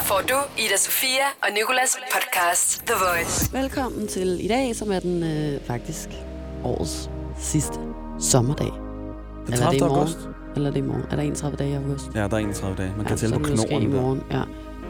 Her får du Ida Sofia og Nikolas podcast The Voice. Velkommen til i dag, som er den øh, faktisk årets sidste sommerdag. Den Eller er det i 30. morgen? august. Eller er det i morgen? Er der 31 dage i august? Ja, der er 31 dage. Man kan så tælle på måske i der. morgen. Ja.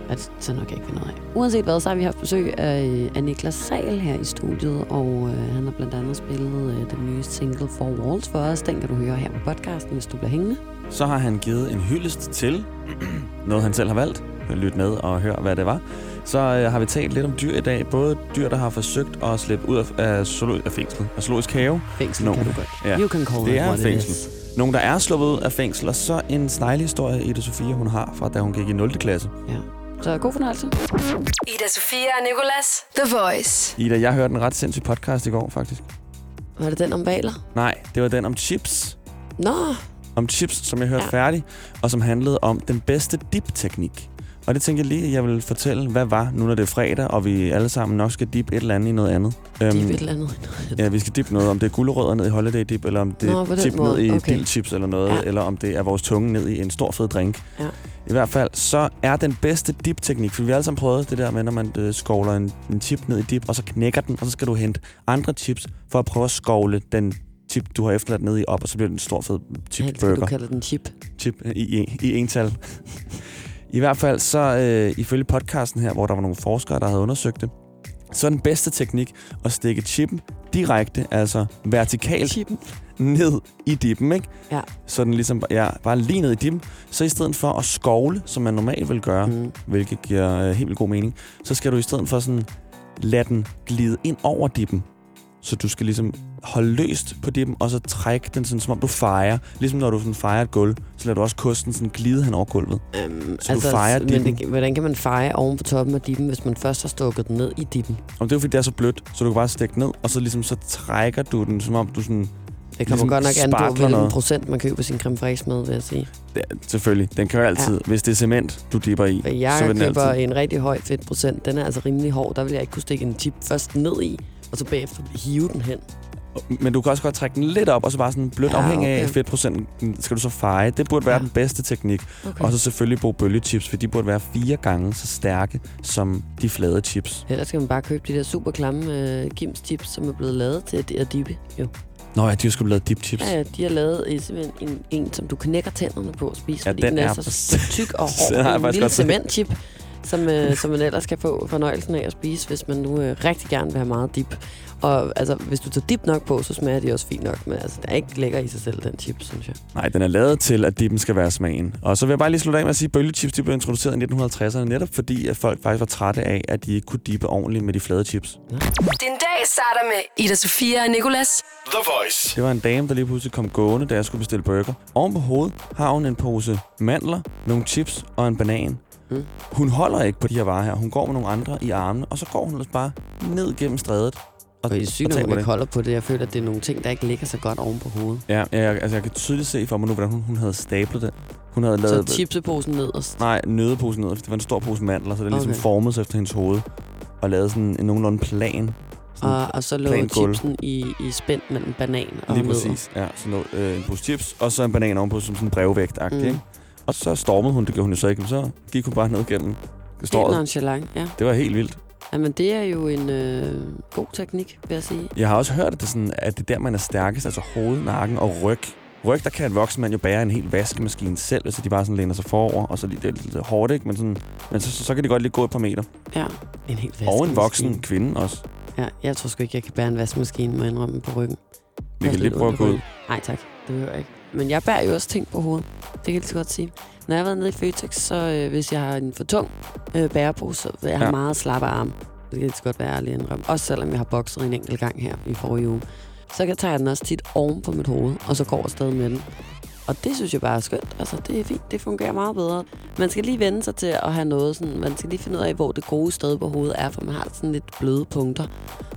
Ja, det så nok ikke finde af. Uanset hvad, så har vi haft besøg af, af Niklas Sal her i studiet, og øh, han har blandt andet spillet øh, den nye single For Walls for os. Den kan du høre her på podcasten, hvis du bliver hængende. Så har han givet en hyldest til noget, han selv har valgt. Lyt med og hør, hvad det var. Så øh, har vi talt lidt om dyr i dag. Både dyr, der har forsøgt at slippe ud af, af, zoolo- af fængsel, af zoologisk have. Fængsel Nå. kan du godt. Ja. You can call Det er it fængsel. is. Nogle, der er sluppet ud af fængsel, og så en sneglehistorie, Ida Sofia, hun har fra, da hun gik i 0. klasse. Ja. Så god fornøjelse. Ida Sofia og Nikolas The Voice. Ida, jeg hørte en ret sindssyg podcast i går, faktisk. Var det den om valer? Nej, det var den om chips. Nå, om chips, som jeg hørte ja. færdig, og som handlede om den bedste dip-teknik. Og det tænker jeg lige, at jeg vil fortælle, hvad var, nu når det er fredag, og vi alle sammen nok skal dip et eller andet i noget andet. de er Øhm, et eller andet. ja, vi skal dip noget, om det er gulerødder ned i holiday dip, eller om det Nå, er den dip ned i Okay. dildchips eller noget, Ja. ja. eller om det er vores tunge ned i en stor fed drink. Ja. I hvert fald, så er den bedste dip-teknik, for vi har alle sammen prøvet det der med, når man øh, skovler en, en chip ned i dip, og så knækker den, og så skal du hente andre chips, for at prøve at skovle den chip, du har efterladt ned i op, og så bliver det en stor fed chip Helst, du kalder den chip. chip øh, i, i, i ental. I hvert fald så øh, ifølge podcasten her, hvor der var nogle forskere, der havde undersøgt det, så er den bedste teknik at stikke chippen direkte, altså vertikalt Chippen. ned i dippen, ikke? Ja. Så den ligesom ja, bare lige ned i dippen. Så i stedet for at skovle, som man normalt vil gøre, mm. Hvilket giver øh, helt vildt god mening, så skal du i stedet for sådan lade den glide ind over dippen. Så du skal ligesom holde løst på dippen, og så trække den sådan, som om du fejrer. Ligesom når du sådan fejrer et gulv, så lader du også kosten sådan glide hen over gulvet. Um, Så du fejer men det, hvordan kan man feje oven på toppen af dippen, hvis man først har stukket den ned i dippen? Og det er jo fordi, det er så blødt, så du kan bare stikke ned, og så ligesom så trækker du den, som om du sådan... Det kommer Ligesom godt nok an på, hvilken procent man køber sin creme fraiche med, vil jeg sige. Ja, selvfølgelig, den kører altid. Ja. Hvis det er cement, du dipper i, jeg så vil den køber altid... en rigtig høj fedtprocent. Den er altså rimelig hård. Der vil jeg ikke kunne stikke en chip først ned i, og så bagefter hive den hen. Men du kan også godt trække den lidt op, og så bare sådan blødt Ja, afhængig okay. af fedtprocenten, skal du så feje. Det burde være Ja. den bedste teknik. Okay. Og så selvfølgelig bruge bølgechips, for de burde være fire gange så stærke som de flade chips. Ellers skal man bare købe de der super klamme øh, Kims chips, som er blevet lavet til at- dippe. Jo. Nå ja, de har sgu lavet dip chips. Ja, ja, de har lavet simpelthen en, en, som du knækker tænderne på at spise, Ja, fordi den den er, er så tyk og Den har hård. jeg En lille cementchip, som, øh, som man ellers kan få fornøjelsen af at spise, hvis man nu øh, rigtig gerne vil have meget dip. Og altså, hvis du tager dip nok på, så smager de også fint nok, men altså, det er ikke lækker i sig selv, den chip, synes jeg. Nej, den er lavet til, at dippen skal være smagen. Og så vil jeg bare lige slutte af med at sige, at bølgechips de blev introduceret i 1950'erne, netop fordi, at folk faktisk var trætte af, at de ikke kunne dippe ordentligt med de flade chips. Din dag starter med Ida Sofia og Nikolas The Voice. Det var en dame, der lige pludselig kom gående, da jeg skulle bestille burger. Oven på hovedet har hun en pose mandler, nogle chips og en banan. Mm. Hun holder ikke på de her varer her. Hun går med nogle andre i armene, og så går hun ellers bare ned gennem strædet. Og det er sygt, og når taber man ikke holder på det. Jeg føler, at det er nogle ting, der ikke ligger så godt oven på hovedet. Ja, jeg, altså jeg kan tydeligt se for mig nu, hvordan hun, hun havde stablet det. Hun havde Så lavet... chipseposen nederst. Nej, nødeposen ned. Det var en stor pose mandler, så det er ligesom Okay. okay. formet sig efter hendes hoved. Og lavet sådan en nogenlunde plan. Sådan Og, og så lå chipsen i, i spænd mellem banan og Lige nødder. præcis. Ja, så noget, øh, en pose chips, og så en banan ovenpå som sådan en brevvægt mm. ikke? Og så stormede hun, det gjorde hun jo så ikke, men så gik hun bare ned gennem Det er nonchalant, ja. Det var helt vildt. Jamen, det er jo en øh, god teknik, vil jeg sige. Jeg har også hørt, at det, er sådan, at det er der, man er stærkest, altså hoved, nakken og ryg. Ryg, der kan en voksen mand jo bære en hel vaskemaskine selv, så de bare sådan læner sig forover, og så lige, det er lidt hårdt, ikke? Men, sådan, men så, så, så kan de godt lige gå et par meter. Ja, en helt Og en voksen kvinde også. Ja, jeg tror sgu ikke, jeg kan bære en vaskemaskine, jeg indrømme på ryggen. Vi kan lige prøve at gå ud. Nej tak, det behøver jeg ikke. Men jeg bærer jo også ting på hovedet. Det kan jeg lige så godt sige. Når jeg har været nede i Føtex, så øh, hvis jeg har en for tung øh, bærepose, så vil jeg have Ja. meget slappe arme. Det kan jeg lige så godt være ærlig indrømme. Også selvom jeg har bokset en enkelt gang her i forrige uge. Så kan tage den også tit oven på mit hoved, og så går jeg afsted med den. Og det synes jeg bare er skønt. Altså, det er fint. Det fungerer meget bedre. Man skal lige vende sig til at have noget sådan... Man skal lige finde ud af, hvor det gode sted på hovedet er, for man har sådan lidt bløde punkter.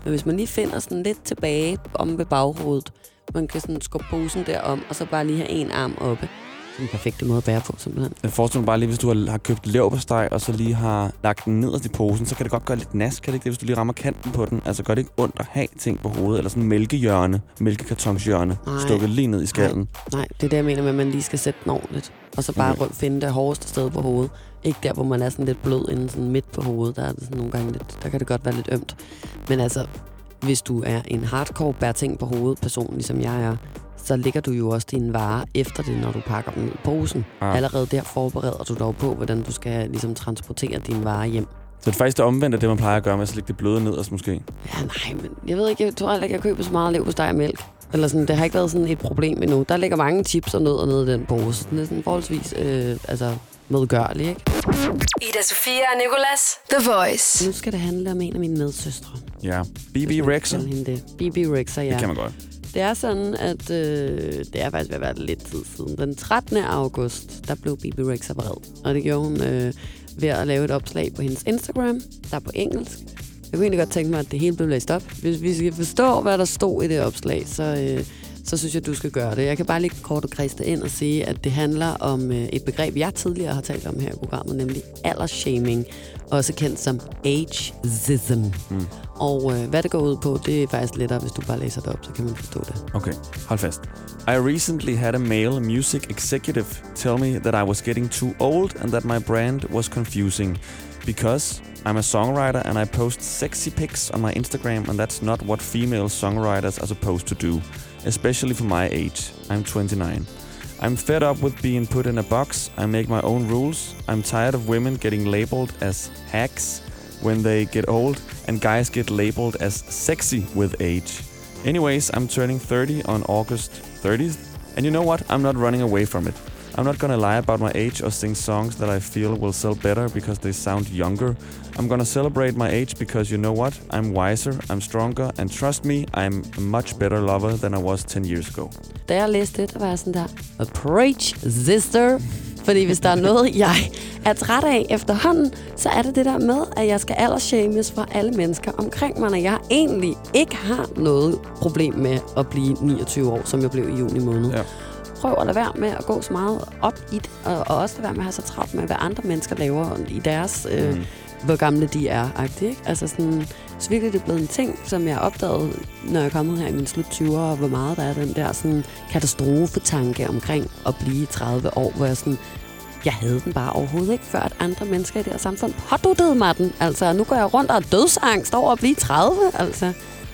Men hvis man lige finder sådan lidt tilbage om ved baghovedet, man kan sådan skubbe posen derom, og så bare lige have en arm oppe, den perfekte måde at bære på, simpelthen. Jeg forestiller mig bare lige, hvis du har, købt leverpostej, og så lige har lagt den nederst i posen, så kan det godt gøre lidt nas, kan det ikke det, hvis du lige rammer kanten på den? Altså gør det ikke ondt at have ting på hovedet, eller sådan mælkehjørne, mælkekartonshjørne, Nej. stukket lige ned i skallen? Nej, det er det, jeg mener med, at man lige skal sætte den ordentligt. Og så bare Okay. okay. finde det hårdeste sted på hovedet. Ikke der, hvor man er sådan lidt blød inden sådan midt på hovedet. Der, er det sådan nogle gange lidt, der kan det godt være lidt ømt. Men altså, hvis du er en hardcore bær ting på hovedet person, ligesom jeg er, så lægger du jo også dine varer efter det, når du pakker dem ned i posen. Ah. Ah. Allerede der forbereder du dog på, hvordan du skal ligesom transportere dine varer hjem. Så det er faktisk det omvendte af det, man plejer at gøre med at lægge det bløde nederst måske. Ja, nej, men jeg ved ikke, jeg tror ikke, jeg køber så meget lev og mælk. Eller sådan, det har ikke været sådan et problem endnu. Der ligger mange chips og nødder nede i den pose. Den er sådan forholdsvis øh, altså, medgørlig, ikke? Ida Sofia og Nicolas. The Voice. Nu skal det handle om en af mine medsøstre. Ja. BB Rexer. BB Rexer, ja. det kan man godt. Det er sådan, at øh, det er faktisk ved at være lidt tid siden. Den 13. august, der blev BB Rexer vred. Og det gjorde hun øh, ved at lave et opslag på hendes Instagram, der er på engelsk. Jeg kunne egentlig godt tænke mig, at det hele blev læst op. Hvis vi skal forstå, hvad der stod i det opslag, så, øh, så synes jeg, du skal gøre det. Jeg kan bare lige kort og kriste ind og sige, at det handler om øh, et begreb, jeg tidligere har talt om her i programmet, nemlig aldersshaming, også kendt som ageism. Mm. Og øh, hvad det går ud på, det er faktisk lettere, hvis du bare læser det op, så kan man forstå det. Okay, hold fast. I recently had a male music executive tell me that I was getting too old and that my brand was confusing because I'm a songwriter and I post sexy pics on my Instagram and that's not what female songwriters are supposed to do, especially for my age. I'm 29. I'm fed up with being put in a box. I make my own rules. I'm tired of women getting labeled as hacks when they get old and guys get labeled as sexy with age. Anyways, I'm turning 30 on August 30th, and you know what? I'm not running away from it. I'm not gonna lie about my age or sing songs that I feel will sell better because they sound younger. I'm gonna celebrate my age because you know what? I'm wiser, I'm stronger, and trust me, I'm a much better lover than I was 10 years ago. Da jeg læste det, der var jeg sådan der, "A preach, sister. Fordi hvis der er noget, jeg er træt af efterhånden, så er det det der med, at jeg skal aldersshames for alle mennesker omkring mig, når jeg egentlig ikke har noget problem med at blive 29 år, som jeg blev i juni måned. Ja. Prøv at lade være med at gå så meget op i det, og, og også lade være med at have så travlt med, hvad andre mennesker laver i deres, øh, Mm. hvor gamle de er. -agtigt, Ikke? Altså sådan, så virkelig det er blevet en ting, som jeg opdagede, når jeg er kommet her i min slut 20'er, og hvor meget der er den der sådan, katastrofetanke omkring at blive 30 år, hvor jeg sådan, jeg havde den bare overhovedet ikke, før at andre mennesker i det her samfund påduttede mig den. Altså, nu går jeg rundt og har dødsangst over at blive 30, altså.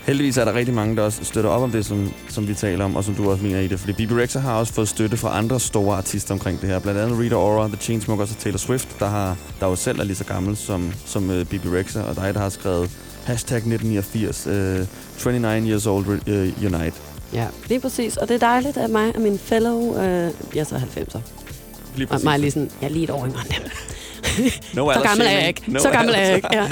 Heldigvis er der rigtig mange, der også støtter op om det, som, som vi taler om, og som du også mener i det. Fordi BB Rexha har også fået støtte fra andre store artister omkring det her. Blandt andet Rita Ora, The Chainsmokers og Taylor Swift, der, har, der jo selv er lige så gammel som, som uh, BB Rexha, og dig, der har skrevet hashtag 1989, uh, 29 years old uh, unite. Ja, lige præcis. Og det er dejligt, at mig og min fellow, øh, jeg er så 90'er, Lige og mig lige sådan, jeg er lige et år yngre end dem. No Så gammel er jeg ikke. No så gammel er jeg ikke. Ja.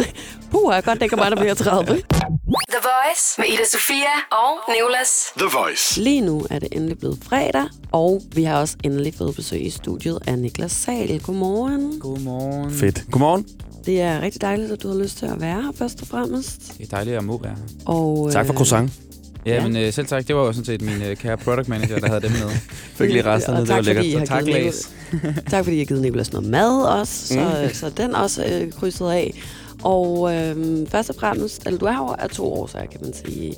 Puh, jeg godt, det kan bare, der bliver 30. The Voice med Ida Sofia og Nicolas. The Voice. Lige nu er det endelig blevet fredag, og vi har også endelig fået besøg i studiet af Niklas Sal. Godmorgen. Godmorgen. Fedt. Godmorgen. Det er rigtig dejligt, at du har lyst til at være her først og fremmest. Det er dejligt, at jeg må være her. Og, Tak for øh, croissant. Ja, Ja. men øh, selv tak. Det var jo sådan set min øh, kære product manager, der havde dem med. Fik lige resterne, Og det var lækkert. Så tak, Læs. Tak fordi I har givet Niklas noget mad også, så, Mm. så den også øh, krydset af. Og øh, først og fremmest, eller du er her af to årsager, kan man sige.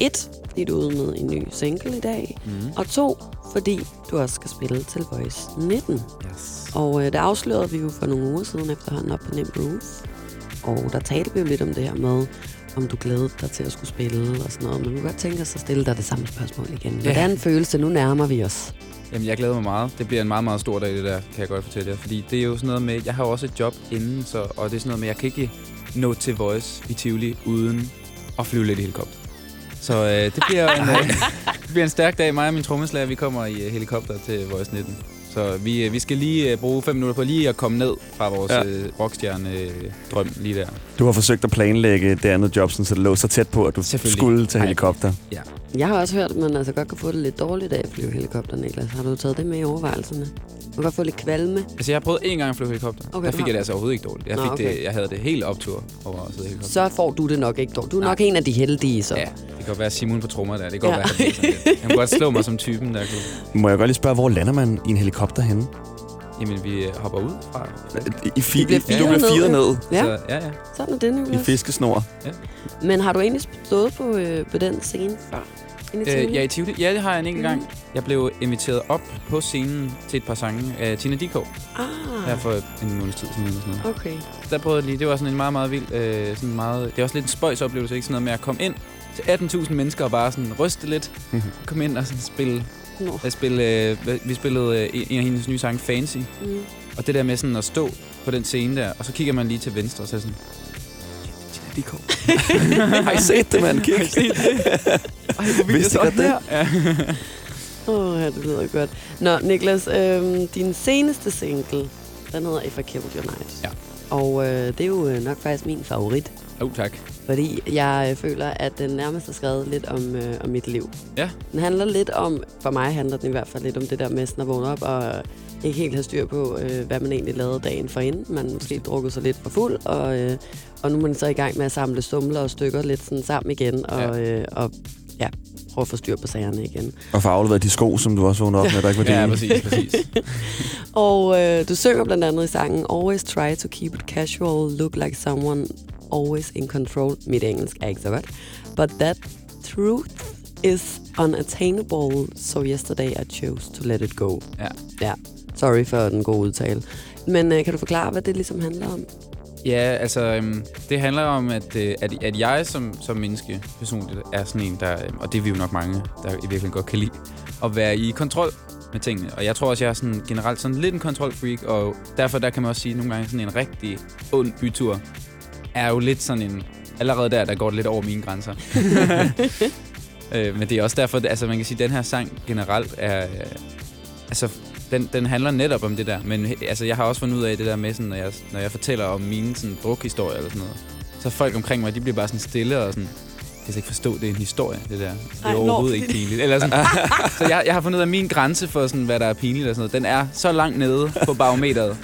Et, fordi du er ude med en ny single i dag. Mm. Og to, fordi du også skal spille til Voice 19. Yes. Og øh, det afslørede vi jo for nogle uger siden efterhånden op på Nem Roof. Og der talte vi jo lidt om det her med, om du glædede dig til at skulle spille og sådan noget. Men vi kunne godt tænke os at stille dig det samme spørgsmål igen. Ja. Hvordan føles det? Nu nærmer vi os. Jamen, jeg glæder mig meget. Det bliver en meget, meget stor dag, det der, kan jeg godt fortælle jer. Fordi det er jo sådan noget med, jeg har jo også et job inden, så, og det er sådan noget med, jeg kan ikke nå til Voice i Tivoli uden at flyve lidt i helikopter. Så øh, det, bliver en, øh, det bliver en stærk dag. Mig og min trommeslager, vi kommer i øh, helikopter til Voice 19. Så vi, øh, vi skal lige øh, bruge fem minutter på lige at komme ned fra vores Ja. øh, rockstjerne-drøm lige der. Du har forsøgt at planlægge det andet job, så det lå så tæt på, at du skulle til Ej. helikopter. Ja. Jeg har også hørt, at man altså godt kan få det lidt dårligt af at flyve helikopter, Niklas. Har du taget det med i overvejelserne? Du kan godt få lidt kvalme. Altså, jeg har prøvet en gang at flyve helikopter. Okay, der fik jeg det altså overhovedet ikke dårligt. Jeg, Nå, fik okay. det, jeg havde det helt optur over at sidde i helikopter. Så får du det nok ikke dårligt. Du er Nej. nok en af de heldige, så. Ja, det kan godt være Simon på trommer der. Det kan godt Ja. være, lidt. Han kunne godt slå mig som typen, der kunne... Må jeg godt lige spørge, hvor lander man i en helikopter henne? Jamen, vi hopper ud fra. I fi- I bliver du firet bliver firet ned. ned Ja, Så, ja, ja. sådan er det, i Niklas. fiskesnor. Men har du egentlig stået på, øh, på den scene før? Inde i Øh, Tivoli? ja, i Tivoli. Ja, det har jeg en enkelt gang. Jeg blev inviteret op på scenen til et par sange af Tina Dikov. Ah, Her for en måneds tid siden. Eller sådan noget. okay. Der prøvede jeg lige. Det var sådan en meget, meget vild... Øh, sådan meget, det er også lidt en spøjs oplevelse, ikke? Sådan noget med at komme ind til 18.000 mennesker og bare sådan ryste lidt. Mhm. Komme ind og sådan spille... Nå. At spille øh, vi spillede øh, en af hendes nye sange, Fancy. Mm. Og det der med sådan at stå på den scene der, og så kigger man lige til venstre, og så er sådan... Tina Dikov. Har I set det, mand? Kig. Har I set det? Ej, hvor vildt, jeg det? Ja. Åh, oh, det lyder godt. Nå, Niklas, øh, din seneste single, den hedder If I Killed Your Night. Ja. Og øh, det er jo øh, nok faktisk min favorit, Oh, tak. fordi jeg øh, føler, at den nærmest er skrevet lidt om, øh, om mit liv. Ja. Den handler lidt om, for mig handler den i hvert fald lidt om det der med sådan at vågne op og ikke helt have styr på, øh, hvad man egentlig lavede dagen forinden. Man måske drukket sig lidt for fuld, og, øh, og nu er man så i gang med at samle stumler og stykker lidt sådan sammen igen, og, Ja. øh, og ja, prøve at få styr på sagerne igen. Og få afleveret de sko, som du også vågnede op med, der ikke var Ja, dine. præcis, præcis. Og øh, du synger blandt andet i sangen Always try to keep it casual, look like someone always in control. Mit engelsk er ikke så godt. But that truth is unattainable, so yesterday I chose to let it go. Ja. Ja, sorry for den gode udtale. Men øh, kan du forklare, hvad det ligesom handler om? Ja, altså, øhm, det handler om, at, øh, at, at jeg som, som menneske personligt er sådan en, der, øhm, og det er vi jo nok mange, der i virkeligheden godt kan lide, at være i kontrol med tingene. Og jeg tror også, jeg er sådan, generelt sådan lidt en kontrolfreak, og derfor der kan man også sige, at nogle gange sådan en rigtig ond bytur er jo lidt sådan en... Allerede der, der går det lidt over mine grænser. øh, men det er også derfor, at- altså man kan sige, at den her sang generelt er... Øh, altså, den, den handler netop om det der. Men altså, jeg har også fundet ud af det der med, sådan, når, jeg, når jeg fortæller om mine sådan, drukhistorier eller sådan noget, så folk omkring mig, de bliver bare sådan stille og sådan, jeg kan ikke forstå, det er en historie, det der. Det er Ej, overhovedet ikke pinligt. Eller sådan. så jeg, jeg har fundet ud af, at min grænse for, sådan, hvad der er pinligt og sådan noget, den er så langt nede på barometeret.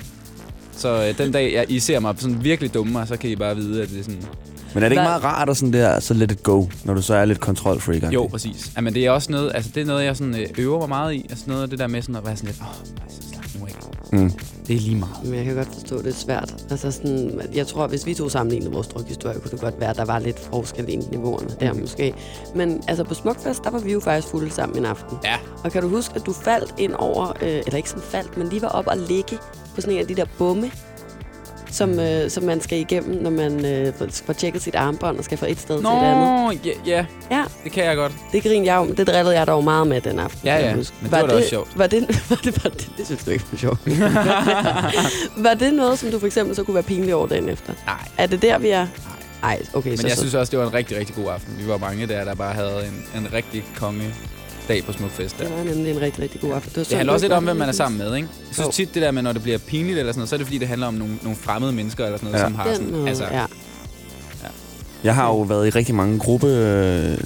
Så øh, den dag, jeg, I ser mig sådan virkelig dumme, så kan I bare vide, at det er sådan... Men er det ikke Hvad- meget rart at sådan der, så let it go, når du så er lidt kontrolfreak? Jo, præcis. Men det er også noget, altså det er noget, jeg sådan, øh, øver mig meget i. Altså noget af det der med sådan at være sådan lidt, åh, oh, så slap nu af. Mm. Det er lige meget. Men jeg kan godt forstå, det er svært. Altså sådan, jeg tror, hvis vi to sammenlignede vores drukhistorie, kunne det godt være, at der var lidt forskel i niveauerne der Mhm. måske. Men altså på Smukfest, der var vi jo faktisk fulde sammen en aften. Ja. Og kan du huske, at du faldt ind over, øh, eller ikke sådan faldt, men lige var op og ligge på sådan en af de der bomme, som, øh, som man skal igennem, når man øh, får- tjekket sit armbånd og skal fra et sted til et andet. Nå, ja, ja, Ja, det kan jeg godt. det grinede jeg jo, det drillede jeg dog meget med den aften. Ja, ja, men det var da også sjovt. Var det, var det, var det, det synes du ikke var sjovt. var det noget, som du for eksempel så kunne være pinlig over dagen efter? Nej. Er det der, vi er? Nej, okay. Men så, jeg så. synes også, det var en rigtig, rigtig god aften. Vi var mange der, der bare havde en, en rigtig konge dag på Smukfest. Der. det var nemlig en rigtig, rigtig god aften. Det, var Det handler også lidt om, hvem man er sammen med, ikke? Jeg synes tit, det der med, når det bliver pinligt eller sådan noget, så er det fordi, det handler om nogle, nogle fremmede mennesker eller sådan noget, Ja. som har Den sådan... Altså, ja. Jeg har jo været i rigtig mange gruppe, øh,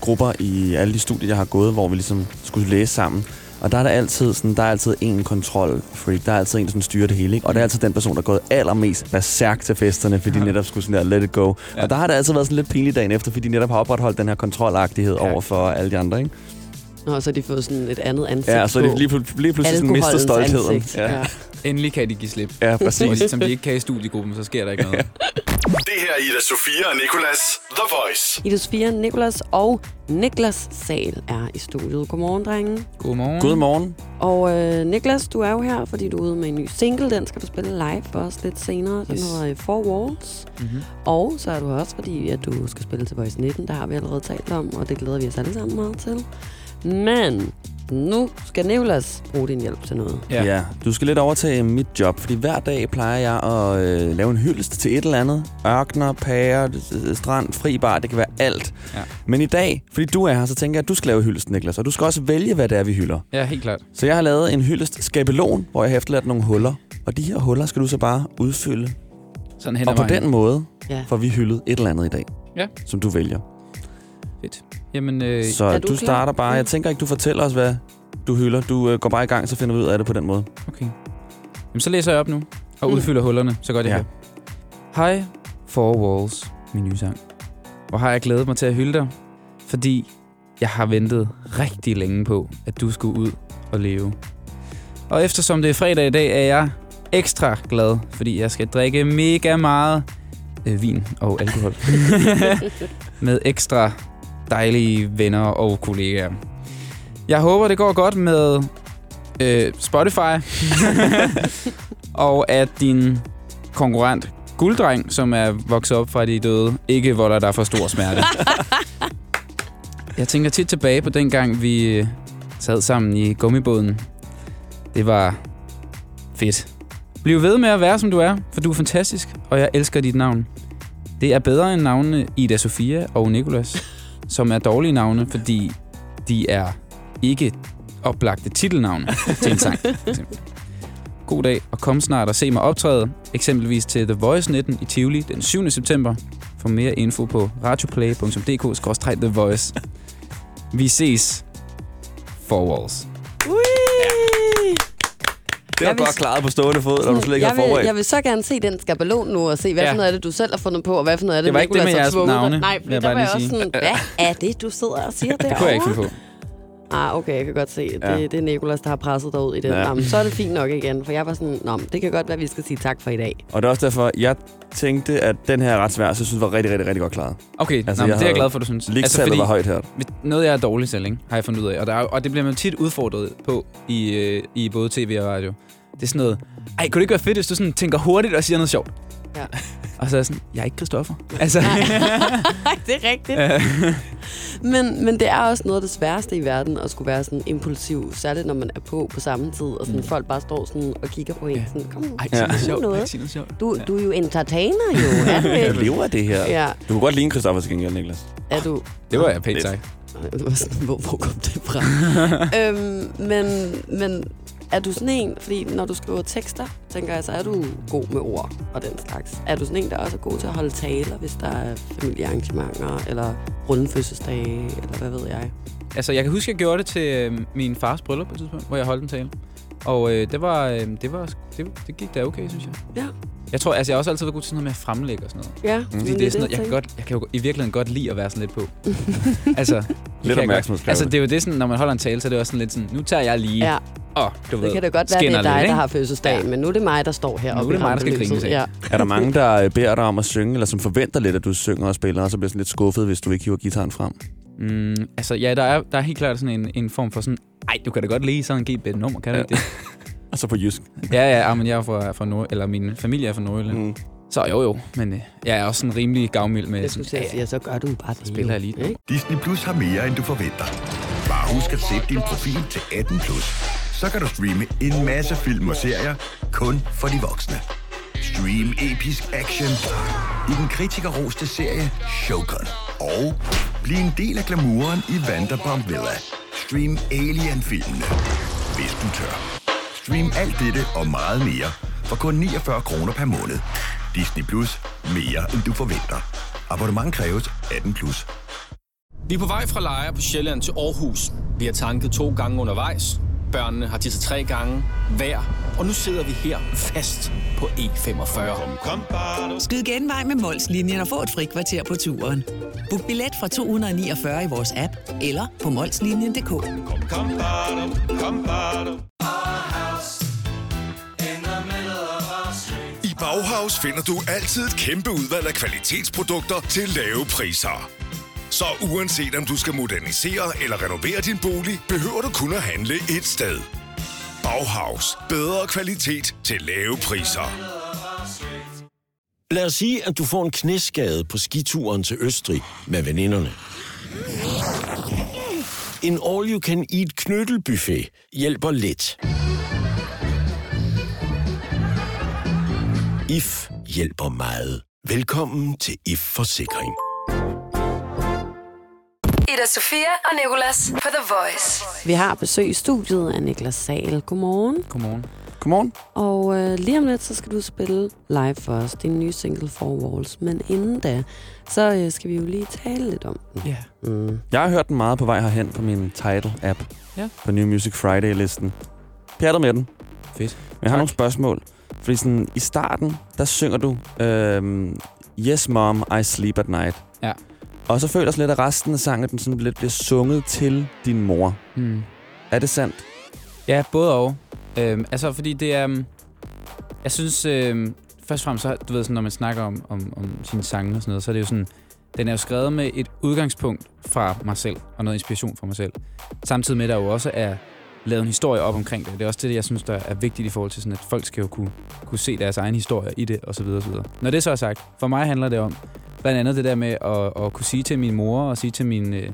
grupper i alle de studier, jeg har gået, hvor vi ligesom skulle læse sammen. Og der er der altid sådan, der er altid en kontrolfreak. Der er altid en, der sådan styrer det hele, ikke? Og det er altid den person, der er gået allermest berserk til festerne, fordi de netop skulle sådan der, let it go. Ja. Og der har det altid været sådan lidt pinligt dagen efter, fordi de netop har opretholdt den her kontrolagtighed Ja. over for alle de andre, ikke? Nå, så har de fået sådan et andet ansigt Ja, så er de lige, pl- lige pludselig sådan mistet Alkoholens stoltheden. ansigt. Ja, Ja. endelig kan de give slip. ja, præcis. Og som de ikke kan i studiegruppen, så sker der ikke noget. Det her er Ida Sofia og Nikolas The Voice. Ida Sofia, Nikolas og Niklas Sal er i studiet. Godmorgen, drenge. Godmorgen. Godmorgen. Og øh, Niklas, du er jo her, fordi du er ude med en ny single. Den skal du spille live for os lidt senere. Den Yes. hedder øh, Four Walls. Mm-hmm. Og så er du også, fordi at du skal spille til Voice 19. Der har vi allerede talt om, og det glæder vi os alle sammen meget til. Men nu skal Nicolas bruge din hjælp til noget. Ja. Ja. du skal lidt overtage mit job, fordi hver dag plejer jeg at øh, lave en hyldest til et eller andet. Ørkner, pærer, strand, fri bar, det kan være alt. Ja. Men i dag, fordi du er her, så tænker jeg, at du skal lave hyldest, Niklas. Og du skal også vælge, hvad det er, vi hylder. ja, helt klart. Så jeg har lavet en hyldest skabelon, hvor jeg har efterladt nogle huller. Og de her huller skal du så bare udfylde. Sådan hen Og på vejen. den måde Ja. får vi hyldet et eller andet i dag, Ja. som du vælger. Fedt. Jamen, øh, Så du, du starter bare. Jeg tænker ikke, du fortæller os, hvad du hylder. Du øh, går bare i gang, så finder vi ud af det på den måde. okay. Jamen, så læser jeg op nu og Mm. udfylder hullerne, så godt jeg Ja. kan. Hej, Four Walls, min nye sang. Hvor har jeg glædet mig til at hylde dig, fordi jeg har ventet rigtig længe på, at du skulle ud og leve. Og eftersom det er fredag i dag, er jeg ekstra glad, fordi jeg skal drikke mega meget øh, vin og alkohol. med ekstra dejlige venner og kollegaer. Jeg håber, det går godt med øh, Spotify, og at din konkurrent Gulddreng, som er vokset op fra de døde, ikke volder dig for stor smerte. Jeg tænker tit tilbage på den gang, vi øh, sad sammen i gummibåden. Det var fedt. Bliv ved med at være, som du er, for du er fantastisk, og jeg elsker dit navn. Det er bedre end navnene Ida Sofia og Nikolas, som er dårlige navne, fordi de er ikke oplagte titelnavne til en sang. for eksempel. God dag, og kom snart og se mig optræde, eksempelvis til The Voice 19 i Tivoli den 7. september. For mere info på radioplay.dk-the voice. Vi ses. Four Walls. Det var Jeg vil- godt klaret på stående fod, når du slet ikke jeg har forberedt. vil, jeg vil så gerne se den skabelon nu, og se, hvad Ja. for noget af det, du selv har fundet på, og hvad for noget af det, Det var ikke det med jeres navne, Nej, fordi jeg der bare var jeg også sige. sådan, hvad er det, du sidder og siger Det derovre? kunne jeg ikke finde på. Ah, okay, jeg kan godt se. Det, Ja. det er Nicolas, der har presset dig ud i det. Ja. Ja. Jamen, så er det fint nok igen, for jeg var sådan, Nå, det kan godt være, at vi skal sige tak for i dag. Og det er også derfor, jeg tænkte, at den her er ret svær, så jeg synes, det var rigtig, rigtig, rigtig godt klaret. Okay, Altså, Nå, jeg det er jeg glad for, du synes. Altså, var højt her. noget, jeg er dårlig til, ikke? har jeg fundet ud af. Og, der er, og det bliver man tit udfordret på i, øh, i både tv og radio. Det er sådan noget, ej, kunne det ikke være fedt, hvis du sådan tænker hurtigt og siger noget sjovt? Ja. Og så er jeg sådan, jeg er ikke Christoffer. Altså, Nej, det er rigtigt. Men, men det er også noget af det sværeste i verden, at skulle være sådan impulsiv, særligt når man er på på samme tid, og sådan, Mm. folk bare står sådan og kigger på en. Ja. Sådan, kom nu, ej, Ja. sig noget. Ej, noget sjovt. du, du er jo entertainer jo, er du Jeg lever af det her. Ja, Du kunne godt ligne Christoffer til gengæld, Niklas. er du... Det var jeg pænt sagt. Det var sådan, hvor, hvor kom det fra? øhm, men, men er du sådan en, fordi når du skriver tekster, tænker jeg, så er du god med ord og den slags. Er du sådan en, der også er god til at holde taler, hvis der er familiearrangementer, eller runde fødselsdage, eller hvad ved jeg? Altså, jeg kan huske, jeg gjorde det til øh, min fars bryllup på et tidspunkt, hvor jeg holdt en tale. Og øh, det, var, øh, det, var, det, det gik da okay, synes jeg. Ja. Jeg tror, altså, jeg har også altid været god til sådan noget med at fremlægge og sådan noget. Ja, Fordi det er sådan noget, jeg kan, godt, jeg kan jo i virkeligheden godt lide at være sådan lidt på. altså, det godt. opmærksomhedskrævende. Altså, det er jo det sådan, når man holder en tale, så er det også sådan lidt sådan, nu tager jeg lige, Ja, og du ved, det kan da godt være, det er dig, lidt, der har fødselsdag, Ja. men nu er det mig, der står her Nu er det mig, der skal af. Ja. Er der mange, der øh, beder dig om at synge, eller som forventer lidt, at du synger og spiller, og så bliver sådan lidt skuffet, hvis du ikke hiver gitaren frem? Mm, altså, ja, der er, der er helt klart sådan en, en form for sådan, ej, du kan da godt lide sådan en GB-nummer, kan du Ja. ikke det? Og så på jysk. ja, ja, ja, men jeg er fra, fra Nord, eller min familie er fra Nordjylland. Mm. Så jo, jo, men øh, jeg er også sådan rimelig gavmild med Jeg sådan, skulle sige, ja, så gør du bare det. spiller jeg lige. ikke? Disney Plus har mere, end du forventer. Bare husk at sætte din profil til 18 plus. Så kan du streame en masse film og serier kun for de voksne. Stream episk action i den kritikerroste serie Shogun. Og bliv en del af glamouren i Vanderpump Villa. Stream Alien-filmene, hvis du tør. Stream alt dette og meget mere for kun 49 kroner per måned. Disney Plus. Mere end du forventer. Abonnement kræves 18 plus. Vi er på vej fra Lejre på Sjælland til Aarhus. Vi har tanket to gange undervejs. Børnene har tisset tre gange hver. Og nu sidder vi her fast på E45. Skyd genvej med Molslinjen og få et frikvarter på turen. Book billet fra 249 i vores app eller på molslinjen.dk. I Bauhaus finder du altid et kæmpe udvalg af kvalitetsprodukter til lave priser. Så uanset om du skal modernisere eller renovere din bolig, behøver du kun at handle et sted. Bauhaus. Bedre kvalitet til lave priser. Lad os sige, at du får en knæskade på skituren til Østrig med veninderne. En all-you-can-eat knyttelbuffet hjælper lidt. IF hjælper meget. Velkommen til IF Forsikring. Ida Sofia og Nicolas på The Voice. Vi har besøg i studiet af Niklas Sal. Godmorgen. Godmorgen. Godmorgen. Og øh, lige om lidt, så skal du spille live for os, din nye single Four Walls. Men inden da, så øh, skal vi jo lige tale lidt om den. Ja. Mm. Jeg har hørt den meget på vej herhen på min Tidal-app. Ja. På New Music Friday-listen. Pjattet med den. Fedt. Men jeg har Tak. nogle spørgsmål. Fordi sådan, i starten, der synger du øhm, Yes Mom, I Sleep at Night. Ja. Og så føler jeg lidt, at resten af sangen den sådan lidt bliver sunget til din mor. Mm. Er det sandt? Ja, både og. Øhm, altså, fordi det er... Um, jeg synes, øhm, først og fremmest, så, du ved, sådan, når man snakker om, om, om sine sange og sådan noget, så er det jo sådan, den er jo skrevet med et udgangspunkt fra mig selv, og noget inspiration fra mig selv. Samtidig med, at der jo også er lavet en historie op omkring det. Det er også det, jeg synes, der er vigtigt i forhold til sådan, at folk skal jo kunne, kunne se deres egen historie i det, så videre. Når det så er sagt, for mig handler det om, blandt andet det der med at, at kunne sige til min mor, og sige til mine øh,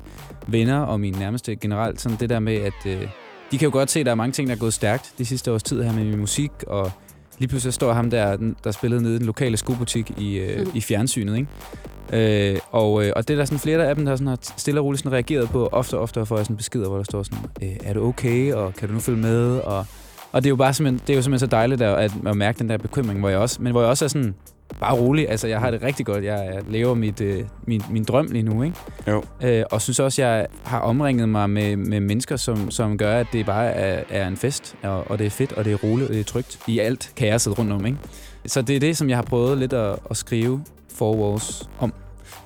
venner og mine nærmeste generelt, sådan det der med, at øh, de kan jo godt se, at der er mange ting, der er gået stærkt de sidste års tid her med min musik, og lige pludselig står ham der, der spillede nede i den lokale skobutik i, øh, Mm. i fjernsynet, ikke? Øh, og, øh, og det er der sådan flere af dem, der sådan har stille og roligt sådan reageret på. Ofte og ofte får jeg sådan beskeder, hvor der står sådan, øh, er du okay, og kan du nu følge med? Og, og det er jo bare simpelthen, det er jo simpelthen så dejligt at, at, at mærke den der bekymring, hvor jeg også, men hvor jeg også er sådan, bare rolig. Altså, jeg har det rigtig godt. Jeg, lever mit, øh, min, min drøm lige nu, ikke? Jo. Øh, og synes også, jeg har omringet mig med, med mennesker, som, som gør, at det bare er, er en fest, og, og det er fedt, og det er roligt, og det er trygt i alt kaoset rundt om, ikke? Så det er det, som jeg har prøvet lidt at, at skrive Four Walls om.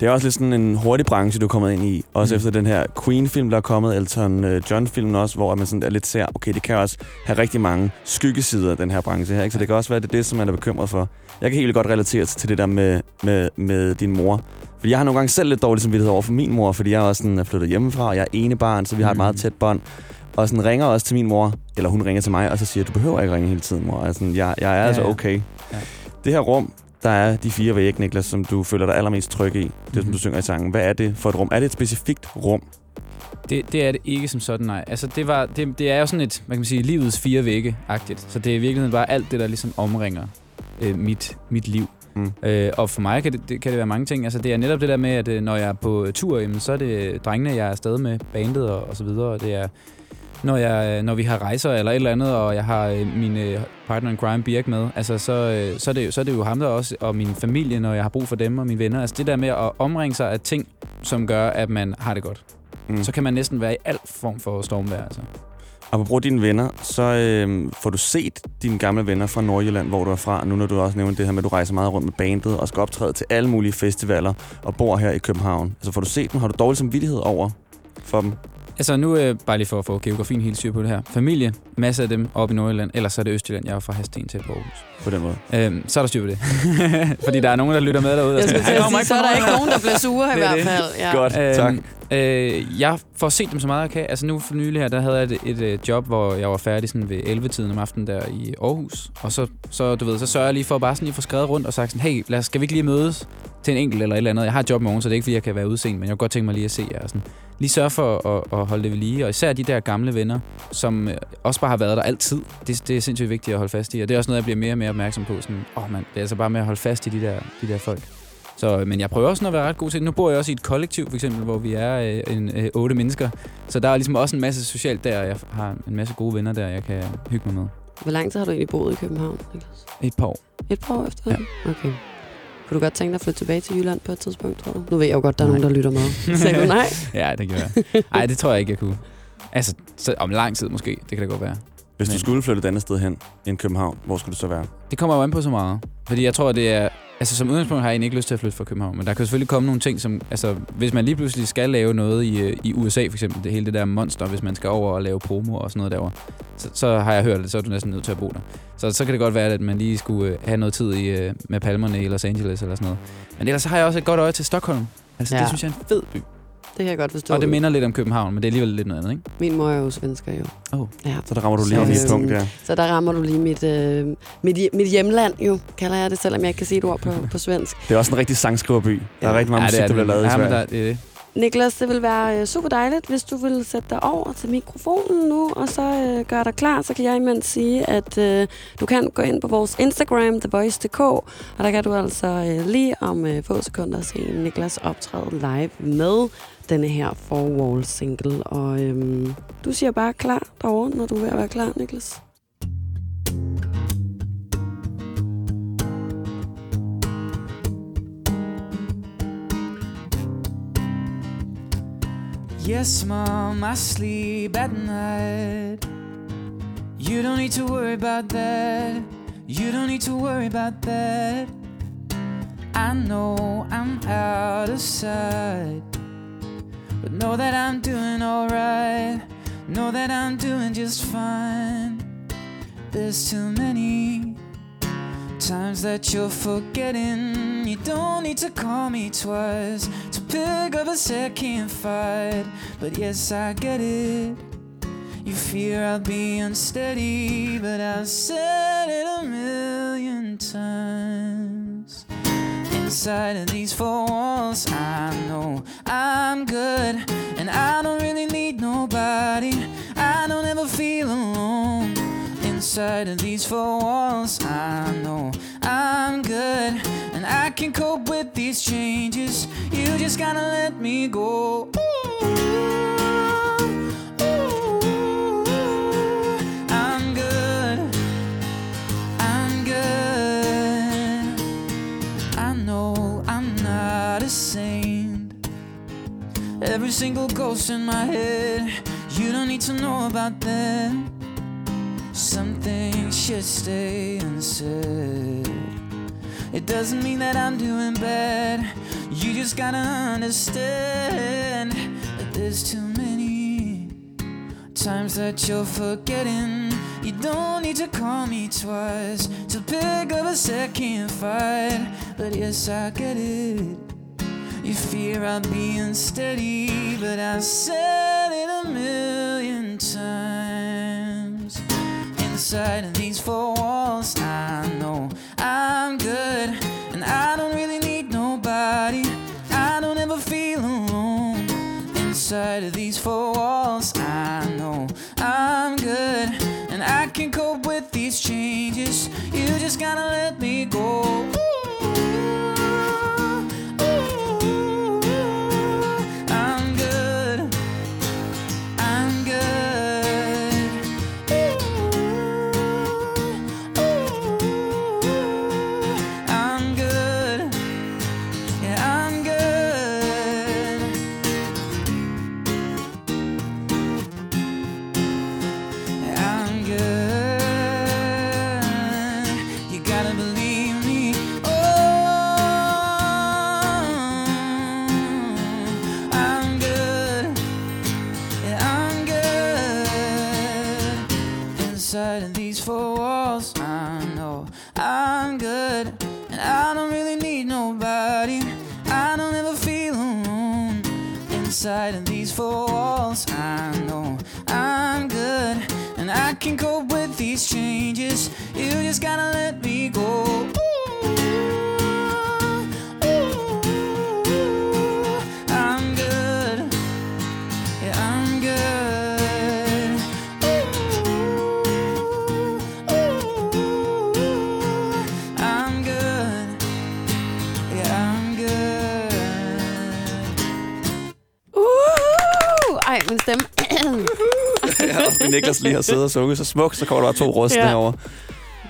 Det er også lidt sådan en hurtig branche, du er kommet ind i. Også Mm. mm. efter den her Queen-film, der er kommet, Elton øh, John-filmen også, hvor man sådan er lidt ser, okay, det kan også have rigtig mange skyggesider, den her branche her. Ikke? Så det kan også være, det er det, som man er bekymret for. Jeg kan helt godt relatere til det der med, med, med din mor. Fordi jeg har nogle gange selv lidt dårlig samvittighed over for min mor, fordi jeg også sådan, er flyttet hjemmefra, og jeg er ene barn, så vi har et Mm. meget tæt bånd. Og sådan ringer også til min mor, eller hun ringer til mig, og så siger, du behøver ikke ringe hele tiden, mor. Altså, jeg, jeg er Ja, altså okay. Ja. Det her rum, der er de fire vægge, Niklas, som du føler dig allermest tryg i. Det, mm-hmm. som Mhm. du synger i sangen. Hvad er det for et rum? Er det et specifikt rum? Det, det er det ikke som sådan, nej. Altså, det, var, det, det er jo sådan et, hvad kan man sige, livets fire vægge-agtigt. Så det er i virkeligheden bare alt det, der ligesom omringer øh, mit, mit liv. Mm. Øh, og for mig kan det, det, kan det være mange ting. Altså, det er netop det der med, at øh, når jeg er på tur, jamen, så er det drengene, jeg er afsted med, bandet og, og så videre. Og det er, når, jeg, øh, når vi har rejser eller et eller andet, og jeg har øh, min øh, partner in crime Birk med, altså, så, så, er det, jo- så er det jo ham der også, og min familie, når jeg har brug for dem og mine venner. Altså det der med at omringe sig af ting, som gør, at man har det godt. Mm. Så kan man næsten være i alt form for stormvejr. Altså. Og på dine venner, så øh, får du set dine gamle venner fra Nordjylland, hvor du er fra. Nu når du også nævnte det her med, at du rejser meget rundt med bandet og skal optræde til alle mulige festivaler og bor her i København. Altså får du set dem? Har du dårlig samvittighed over for dem? Altså nu, øh, bare lige for at få geografien helt styr på det her. Familie, masser af dem oppe i Nordjylland, ellers så er det Østjylland. Jeg er fra Hasten til på Aarhus. På den måde. Øhm, så er der styr på det. Fordi der er nogen, der lytter med derude. og Jeg skulle til "Ej, at kommer sige, så er der ikke Nordjylland." nogen, der bliver sure i er hvert fald. Ja. Godt, tak. Øh, jeg får set dem så meget, jeg kan. Altså nu for nylig her, der havde jeg et, et, øh, job, hvor jeg var færdig sådan ved 11-tiden om aftenen der i Aarhus. Og så, så, du ved, så sørger jeg lige for bare sådan lige at få skrevet rundt og sagt sådan, hey, lad os, skal vi ikke lige mødes til en enkelt eller et eller andet? Jeg har et job i morgen, så det er ikke, fordi jeg kan være udseende, men jeg kunne godt tænke mig lige at se jer. og Sådan. Lige sørge for at, at holde det ved lige, og især de der gamle venner, som øh, også bare har været der altid. Det, det er sindssygt vigtigt at holde fast i, og det er også noget, jeg bliver mere og mere opmærksom på. Sådan, åh oh, man, det er altså bare med at holde fast i de der, de der folk. Så, men jeg prøver også at være ret god til det. Nu bor jeg også i et kollektiv, for eksempel, hvor vi er øh, en, øh, otte mennesker. Så der er ligesom også en masse socialt der. Jeg har en masse gode venner der, jeg kan hygge mig med. Hvor lang tid har du egentlig boet i København, Niklas? Et par år. Et par år efter? Ja. Okay. Kunne du godt tænke dig at flytte tilbage til Jylland på et tidspunkt, tror du? Nu ved jeg jo godt, der er Nej. nogen, der lytter med. Sagde du nej? ja, det kan være. Nej, det tror jeg ikke, jeg kunne. Altså, så om lang tid måske. Det kan da godt være. Hvis du Men- skulle flytte et andet sted hen end København, hvor skulle du så være? Det kommer jo an på så meget. Fordi jeg tror, det er... Altså som udgangspunkt har jeg egentlig ikke lyst til at flytte fra København, men der kan jo selvfølgelig komme nogle ting, som... Altså, hvis man lige pludselig skal lave noget i, øh, i USA for eksempel, det hele det der monster, hvis man skal over og lave promo og sådan noget derovre, så, så har jeg hørt det, så er du næsten nødt til at bo der. Så, så kan det godt være, at man lige skulle øh, have noget tid i, øh, med palmerne i Los Angeles eller sådan noget. Men ellers så har jeg også et godt øje til Stockholm. Altså. Ja. det synes jeg er en fed by. Det kan jeg godt forstå. Og det minder lidt om København, men det er alligevel lidt noget andet, ikke? Min mor er jo svensker jo. Oh. Ja. Så der rammer du lige i et øhm, punkt der. Så der rammer du lige mit, øh, mit, mit hjemland jo, kalder jeg det, selvom jeg ikke kan sige et ord på, på svensk. Det er også en rigtig sangskriverby. Der er rigtig meget musik, det er der bliver lavet i ja, men Sverige. der, det er det. Niklas, det vil være øh, super dejligt, hvis du vil sætte dig over til mikrofonen nu, og så øh, gøre dig klar. Så kan jeg imens sige, at øh, du kan gå ind på vores Instagram, TheVoice.dk, og der kan du altså øh, lige om øh, få sekunder se Niklas optræde live med denne her Four Wall single, og øhm, du siger bare klar derovre, når du er være klar, Niklas. Yes, Mom, I sleep at night. You don't need to worry about that. You don't need to worry about that. I know I'm out of sight. But know that I'm doing alright. Know that I'm doing just fine. There's too many times that you're forgetting. You don't need to call me twice to pick up a second fight. But yes, I get it. You fear I'll be unsteady, but I've said it a million times. Inside of these four walls, I know I'm good, and I don't really need nobody. I don't ever feel alone. Inside of these four walls, I know I'm good, and I can cope with these changes. You just gotta let me go. I'm Every single ghost in my head, you don't need to know about them. Some things should stay unsaid. It doesn't mean that I'm doing bad. You just gotta understand that there's too many times that you're forgetting. You don't need to call me twice to pick up a second fight. But yes, I get it. You fear I'll be unsteady, but I've said it a million times. Inside of these four walls, I know I'm good, and I don't really need nobody. I don't ever feel alone. Inside of these four walls, I know I'm good, and I can cope with these changes. You just gotta let me go. change. Niklas lige har siddet og sunget så smukt, så kommer der bare to rustne Ja. herovre.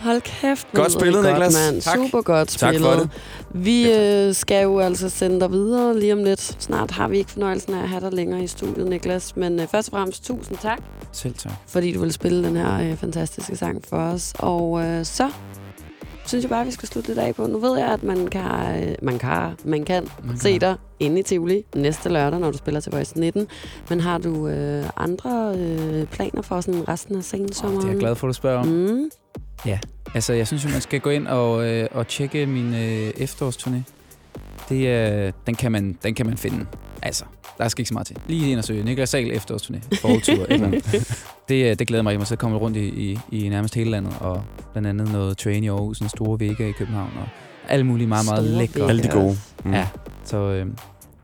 Hold kæft. Godt spillet, lyder Niklas. Godt, mand. Tak. Super godt Tak spillet. for det. Vi øh, skal jo altså sende dig videre lige om lidt. Snart har vi ikke fornøjelsen af at have dig længere i studiet, Niklas. Men øh, først og fremmest tusind tak, Selv tak. fordi du ville spille den her øh, fantastiske sang for os. Og øh, så synes jeg bare, vi skal slutte lidt af på. Nu ved jeg, at man kan, øh, man kan, man kan Man se kan. dig inde i Tivoli næste lørdag, når du spiller til Voice 19. Men har du øh, andre øh, planer for sådan resten af sensommeren? Det er jeg glad for, at du spørger om. Mm. Altså, jeg synes jo, man skal gå ind og, øh, og tjekke min øh, efterårsturné. Det, øh, den, kan man, den kan man finde. Altså, der skal ikke så meget til. Lige ind og søge Niklas Sahl efterårsturné. Et eller det, øh, det glæder mig. Jeg må så komme rundt i, i, i nærmest hele landet. Og blandt andet noget train i Aarhus, en store vægge i København. Og alle mulige meget, meget Store lækre. Alle de gode. Mm. Ja, så øh,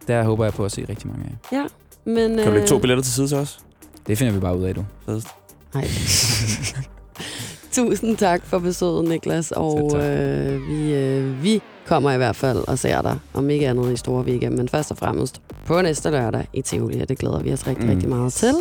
der håber jeg på at se rigtig mange af. Men, Kan du lægge to øh, billetter til side til os? Det finder vi bare ud af, du. Fedest. Nej. Tusind tak for besøget, Niklas. Og øh, vi, øh, vi kommer i hvert fald og ser dig, om ikke andet i Store Weekend, men først og fremmest på næste lørdag i Tivoli, og det glæder vi os rigtig, Mm. rigtig meget til.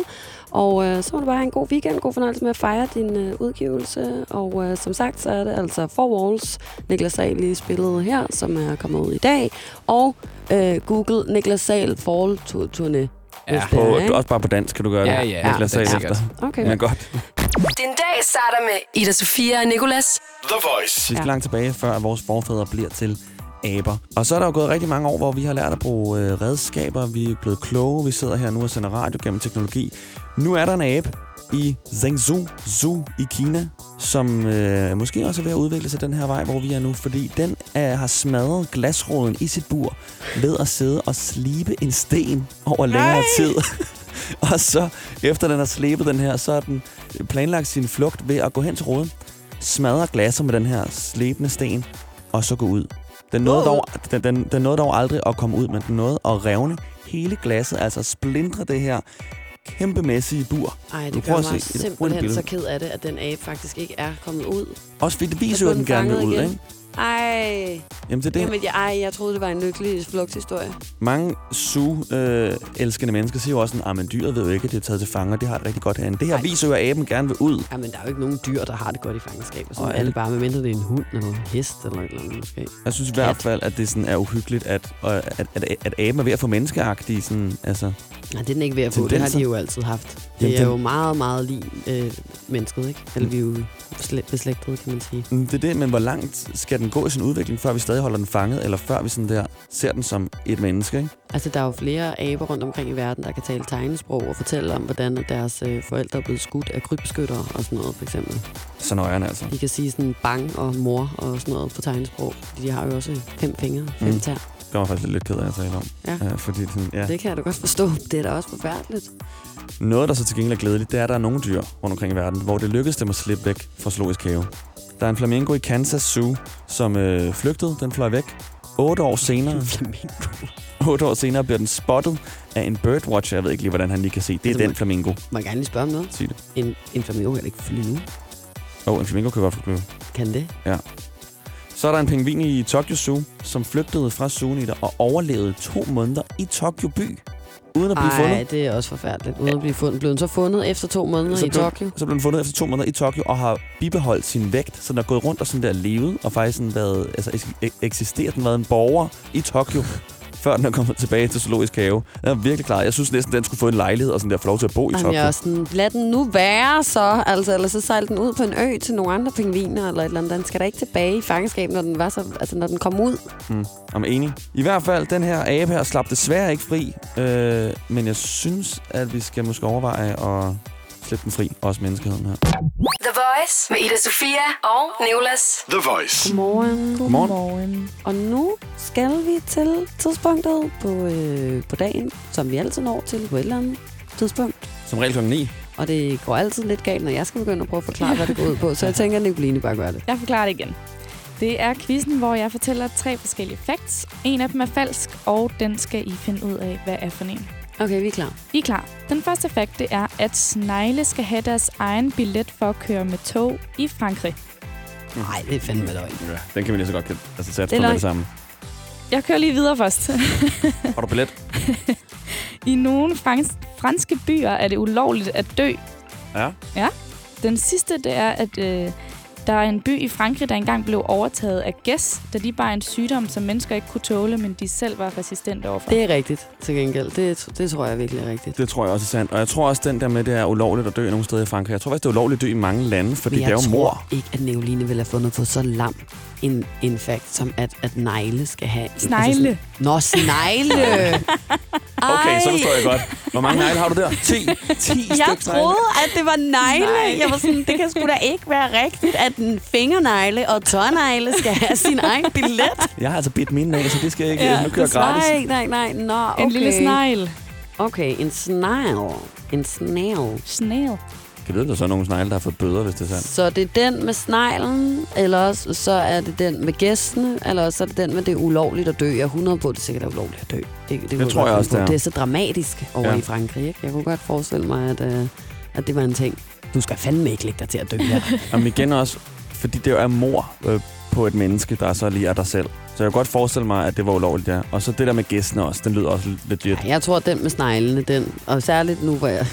Og øh, så må du bare have en god weekend, god fornøjelse med at fejre din øh, udgivelse. Og øh, som sagt, så er det altså Four Walls, Niklas Sahl lige spillet her, som er kommet ud i dag. Og øh, Google Niklas Sahl Fall Turné. Ja. Det På, er, også bare på dansk kan du gøre det. Ja, ja, salt sikkert. efter. Okay. Ja, godt. Din dag starter med Ida Sofia og Nicolas. The Voice. Vi skal Ja. langt tilbage, før vores forfædre bliver til aber. Og så er der jo gået rigtig mange år, hvor vi har lært at bruge øh, redskaber. Vi er blevet kloge. Vi sidder her nu og sender radio gennem teknologi. Nu er der en abe i Zhengzhou Zoo i Kina, som øh, måske også er ved at udvikle sig den her vej, hvor vi er nu, fordi den øh, har smadret glasråden i sit bur ved at sidde og slibe en sten over længere Nej! tid. og så, efter den har slebet den her, så har den planlagt sin flugt ved at gå hen til råden, smadre glasser med den her slebende sten, og så gå ud. Den nåede, dog, den, den, den nåede dog aldrig at komme ud, men den nåede at revne hele glasset, altså splindre det her kæmpemæssige bur. Ej, det gør at mig se simpelthen så ked af det, at den abe faktisk ikke er kommet ud. Også fordi det viser jo, at den gerne vil ud, ikke? Ej, Jamen det er det. Jamen, jeg, ej, jeg troede, det var en lykkelig flugthistorie. Mange zoo-elskende mennesker siger jo også at dyret ved jo ikke, at det er taget til fanger. Det har det rigtig godt herinde. Det her Ej. viser jo, at aben gerne vil ud. Jamen, der er jo ikke nogen dyr, der har det godt i fangenskab. Og sådan Og alle- bare, medmindre det er en hund eller en hest eller et eller andet måske. Jeg synes i hvert fald, at det sådan er uhyggeligt, at, at, at, at, at aben er ved at få menneskeagtige sådan, altså, Nej, det er den ikke ved at få. Det har de jo altid haft. Det Jamen, er den- jo meget, meget lige øh, mennesket, ikke? Eller vi er jo beslægtede, kan man sige. Mm, Det er det, men hvor langt skal den gå i sin udvikling, før vi stadig holder den fanget, eller før vi sådan der ser den som et menneske, ikke? Altså, der er jo flere aber rundt omkring i verden, der kan tale tegnesprog og fortælle om, hvordan deres øh, forældre er blevet skudt af krybskytter og sådan noget, for eksempel. Så nøjeren altså. De kan sige sådan bang og mor og sådan noget på tegnesprog. De har jo også fem fingre, fem Mm. mm. tær. Det var faktisk lidt ked af at tale om. Ja. Ja, fordi sådan, ja. Det kan jeg da godt forstå. Det er da også forfærdeligt. Noget, der så til gengæld er glædeligt, det er, at der er nogle dyr rundt omkring i verden, hvor det lykkedes dem at slippe væk fra zoologisk have. Der er en flamingo i Kansas Zoo, som øh, flygtede. Den fløj væk. Otte år senere, Flamingo. otte år senere bliver den spottet af en birdwatcher. Jeg ved ikke lige, hvordan han lige kan se. Det er Altså, den må- flamingo. Må jeg gerne lige spørge om noget? Sig det. En, en flamingo kan ikke flyve. Åh, oh, en flamingo kan godt flyve. Kan det? Så er der en pingvin i Tokyo Zoo, som flygtede fra zooen og overlevede to måneder i Tokyo by, uden at blive Ej, fundet. det er også forfærdeligt. Uden at blive fundet. Blev den så fundet efter to måneder Så i blev- Tokyo? Så blev den fundet efter to måneder i Tokyo og har bibeholdt sin vægt, så den har gået rundt og sådan der levet og faktisk sådan været, altså eks- eksisteret. Den har været en borger i Tokyo, før den er kommet tilbage til zoologisk have. Den er virkelig klar. Jeg synes næsten, den skulle få en lejlighed og sådan der få lov til at bo i Jamen, Tokyo. jeg er sådan, lad den nu være så. Altså, eller så sejl den ud på en ø til nogle andre pingviner, eller et eller andet. Den skal da ikke tilbage i fangenskab, når den, var så, altså, når den kom ud. Mm, I'm enig. I hvert fald, den her abe her slap desværre ikke fri, øh, men jeg synes, at vi skal måske overveje at slippe den fri, også menneskeheden her. The Voice med Ida Sofia og Nicolas. The Voice. Godmorgen. Godmorgen. Godmorgen. Og nu skal vi til tidspunktet på, øh, på dagen, som vi altid når til på et eller andet tidspunkt. Som regel klokken 9. Og det går altid lidt galt, når jeg skal begynde at prøve at forklare, hvad det går ud på. Så jeg tænker, at Nicoline bare gør det. Jeg forklarer det igen. Det er quizzen, hvor jeg fortæller tre forskellige facts. En af dem er falsk, og den skal I finde ud af, hvad er for en. Okay, vi er klar. I er klar. Den første fact, det er, at snegle skal have deres egen billet for at køre med tog i Frankrig. Nej, det er fandme løgn. Ja, den kan vi lige så godt altså, sætte Det på med det samme. Jeg kører lige videre først. Har du billet? I nogle frans- franske byer er det ulovligt at dø. Ja. Den sidste, det er, at øh, der er en by i Frankrig, der engang blev overtaget af gæs, da de bar en sygdom, som mennesker ikke kunne tåle, men de selv var resistente overfor. Det er rigtigt, til gengæld. Det, det tror jeg virkelig er rigtigt. Det tror jeg også er sandt. Og jeg tror også, den der med, det er ulovligt at dø nogle steder i Frankrig. Jeg tror faktisk, det er ulovligt at dø i mange lande, fordi det er jeg jo tror mor. ikke, at Neoline ville have fundet på så lam en, en fact, som at, at negle skal have... Snegle. Altså sådan, Nå, snegle! Okay, så forstår jeg godt. Hvor mange negle har du der? 10? 10 Jeg troede, at det var negle. Nej. Jeg var sådan, det kan sgu da ikke være rigtigt, at en fingernegle og tårnegle skal have sin egen billet. Jeg har altså bidt mine af, så det skal jeg ikke. Ja, nu kører det gratis. Nej, nej, nej. Nå, okay. En lille snegl. Okay, en snegl. En snail. Snail. Kan du vide, at der så er nogle snegle, der har fået bøder, hvis det er sandt? Så det er den med sneglen, eller også så er det den med gæstene, eller også så er det den med det er ulovligt at dø. Jeg er 100 på, at det sikkert er ulovligt at dø. Det, det, kunne tror jeg også, det er. Det er så dramatisk over Ja. i Frankrig. Ikke? Jeg kunne godt forestille mig, at, uh, at det var en ting. Du skal fandme ikke lægge dig til at dø her. Jamen igen også, fordi det jo er mor øh, på et menneske, der så lige er dig selv. Så jeg kan godt forestille mig, at det var ulovligt, ja. Og så det der med gæstene også, den lyder også legit. Ja, jeg tror, at den med sneglene, den, og særligt nu, hvor jeg...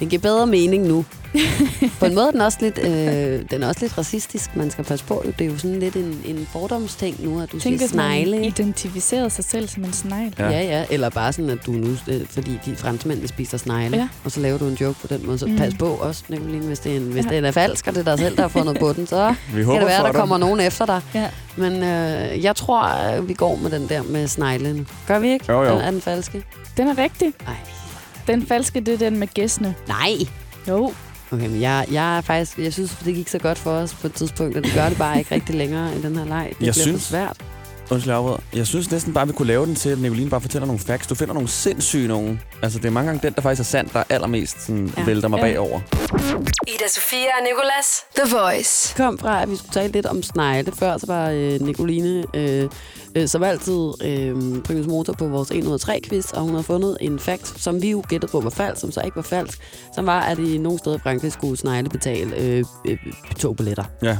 Det giver bedre mening nu. på en måde er den også lidt, øh, den er også lidt racistisk. Man skal passe på. Det er jo sådan lidt en, en fordomsting nu, at du Tænk, siger hvis man snegle. identificerede sig selv som en snegl. Ja. ja, ja. Eller bare sådan, at du nu, øh, fordi de franskmændene spiser snegle, Ja. og så laver du en joke på den måde. Så Mm. pas på også, Nicoline, hvis, det er, en, hvis Ja. det er falsk, og det er dig selv, der har fundet på den, så Vi kan det være, der dig. kommer nogen efter dig. Ja. Men øh, jeg tror, at vi går med den der med sneglen. Gør vi ikke? Jo, jo. Er, er den falske? Den er rigtig. Nej. Den falske, det er den med gæstene. Nej. Jo. Okay, men jeg, jeg er faktisk, jeg synes, det gik så godt for os på et tidspunkt, og det gør det bare ikke rigtig længere i den her leg. Det Jeg bliver synes- for svært. Undskyld, jeg. Jeg synes næsten bare, vi kunne lave den til, at Nicoline bare fortæller nogle facts. Du finder nogle sindssyge nogen. Altså, det er mange gange den, der faktisk er sandt, der allermest sådan, ja. Vælter mig Ja. bagover. Ida Sofia og Nicolas. The Voice. kom fra, at vi skulle tale lidt om snegle. Før så var øh, Nicoline, øh, øh, som altid, øh, primus motor på vores 1 ud af 3 quiz, og hun havde fundet en fact, som vi jo gættede på var falsk, som så ikke var falsk, som var, at i nogle steder i Frankrig skulle snegle betale øh, øh, to billetter. Ja.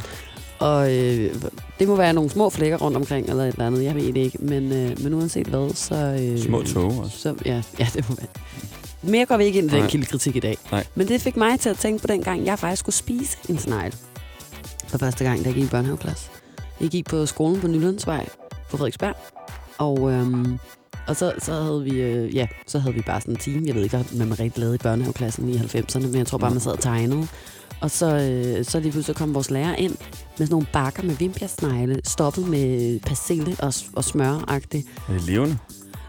Og øh, det må være nogle små flækker rundt omkring, eller et eller andet, jeg ved det ikke. Men, øh, men uanset hvad, så... Øh, Små tog også. Så, ja, ja, det må være. Mere går vi ikke ind i den kildekritik i dag. Nej. Men det fik mig til at tænke på den gang, jeg faktisk skulle spise en snegl. For første gang, da jeg gik i børnehaveklasse. Jeg gik på skolen på Nylandsvej på Frederiksberg. Og, øhm, og så, så, havde vi, øh, ja, så havde vi bare sådan en team. Jeg ved ikke, hvad man rigtig lavede i børnehaveklassen i 90'erne, men jeg tror bare, man sad og tegnede. Og så, øh, så lige pludselig kom vores lærer ind med sådan nogle bakker med vimpjersnegle, stoppet med persille og, og smør-agtigt. Er det levende?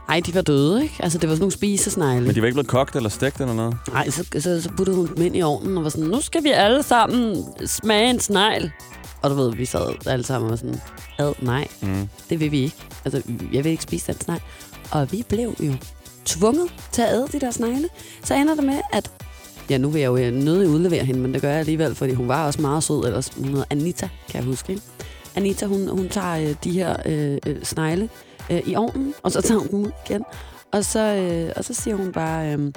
Ej, de var døde, ikke? Altså, det var sådan nogle spisesnegle. Men de var ikke blevet kogt eller stegt eller noget? Nej, så, så, så puttede hun dem ind i ovnen og var sådan, nu skal vi alle sammen smage en snegl. Og du ved, vi sad alle sammen og var sådan, ad, nej, Mm. det vil vi ikke. Altså, jeg vil ikke spise den snegl. Og vi blev jo tvunget til at æde de der snegle. Så ender det med, at Ja, nu vil jeg jo nødig udlevere hende, men det gør jeg alligevel, fordi hun var også meget sød. Ellers hun hedder Anita, kan jeg huske. Ikke? Anita, hun, hun tager øh, de her øh, øh, snegle øh, i ovnen, og så tager hun dem ud igen. Og så, øh, og så siger hun bare, øh,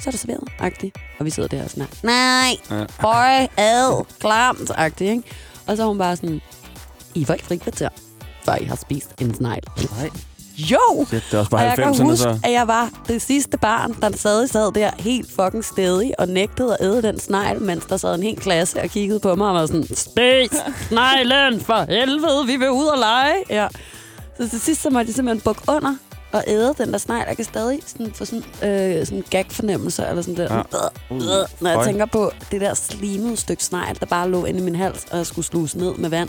så er det serveret, agtigt. Og vi sidder der og sådan her, nej, høj, ad, klamt, agtigt, ikke? Og så er hun bare sådan, I får ikke frikvarter, før I har spist en snegl. Nej. Jo! Shit, det er også Og bare jeg kan 90'erne, huske, så. at jeg var det sidste barn, der sad, sad der helt fucking stedig og nægtede at æde den snegl, mens der sad en hel klasse og kiggede på mig og var sådan, Spis sneglen for helvede, vi vil ud og lege. Ja. Så til sidst så måtte jeg simpelthen bukke under og æde den der snegl. Jeg kan stadig sådan få sådan, øh, sådan gag-fornemmelse, eller sådan der, Ja. øh, øh, når jeg tænker på det der slimede stykke snegl, der bare lå inde i min hals, og jeg skulle sluse ned med vand.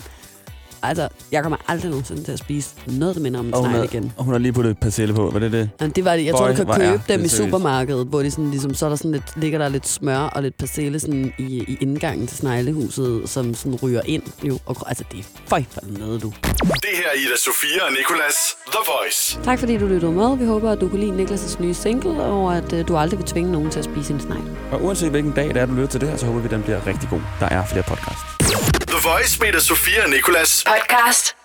Altså, jeg kommer aldrig nogensinde til at spise noget, der minder om en Og hun, snegl har, igen. og hun har lige puttet persille på. Var det det? Jamen, det var det. Jeg tror, Boy, du kan købe er dem det i seriøst. supermarkedet, hvor de sådan, ligesom, så er der sådan lidt, ligger der lidt smør og lidt persille sådan i, i indgangen til sneglehuset, som sådan ryger ind. Jo, og, altså, det er føj for noget, du. Det her er Ida Sofia og Nicolas The Voice. Tak fordi du lyttede med. Vi håber, at du kunne lide Niklas' nye single, og at uh, du aldrig vil tvinge nogen til at spise en snegl. Og uanset hvilken dag det er, du lytter til det her, så håber vi, den bliver rigtig god. Der er flere podcasts. The Voice med Sofia og Nicolas. Podcast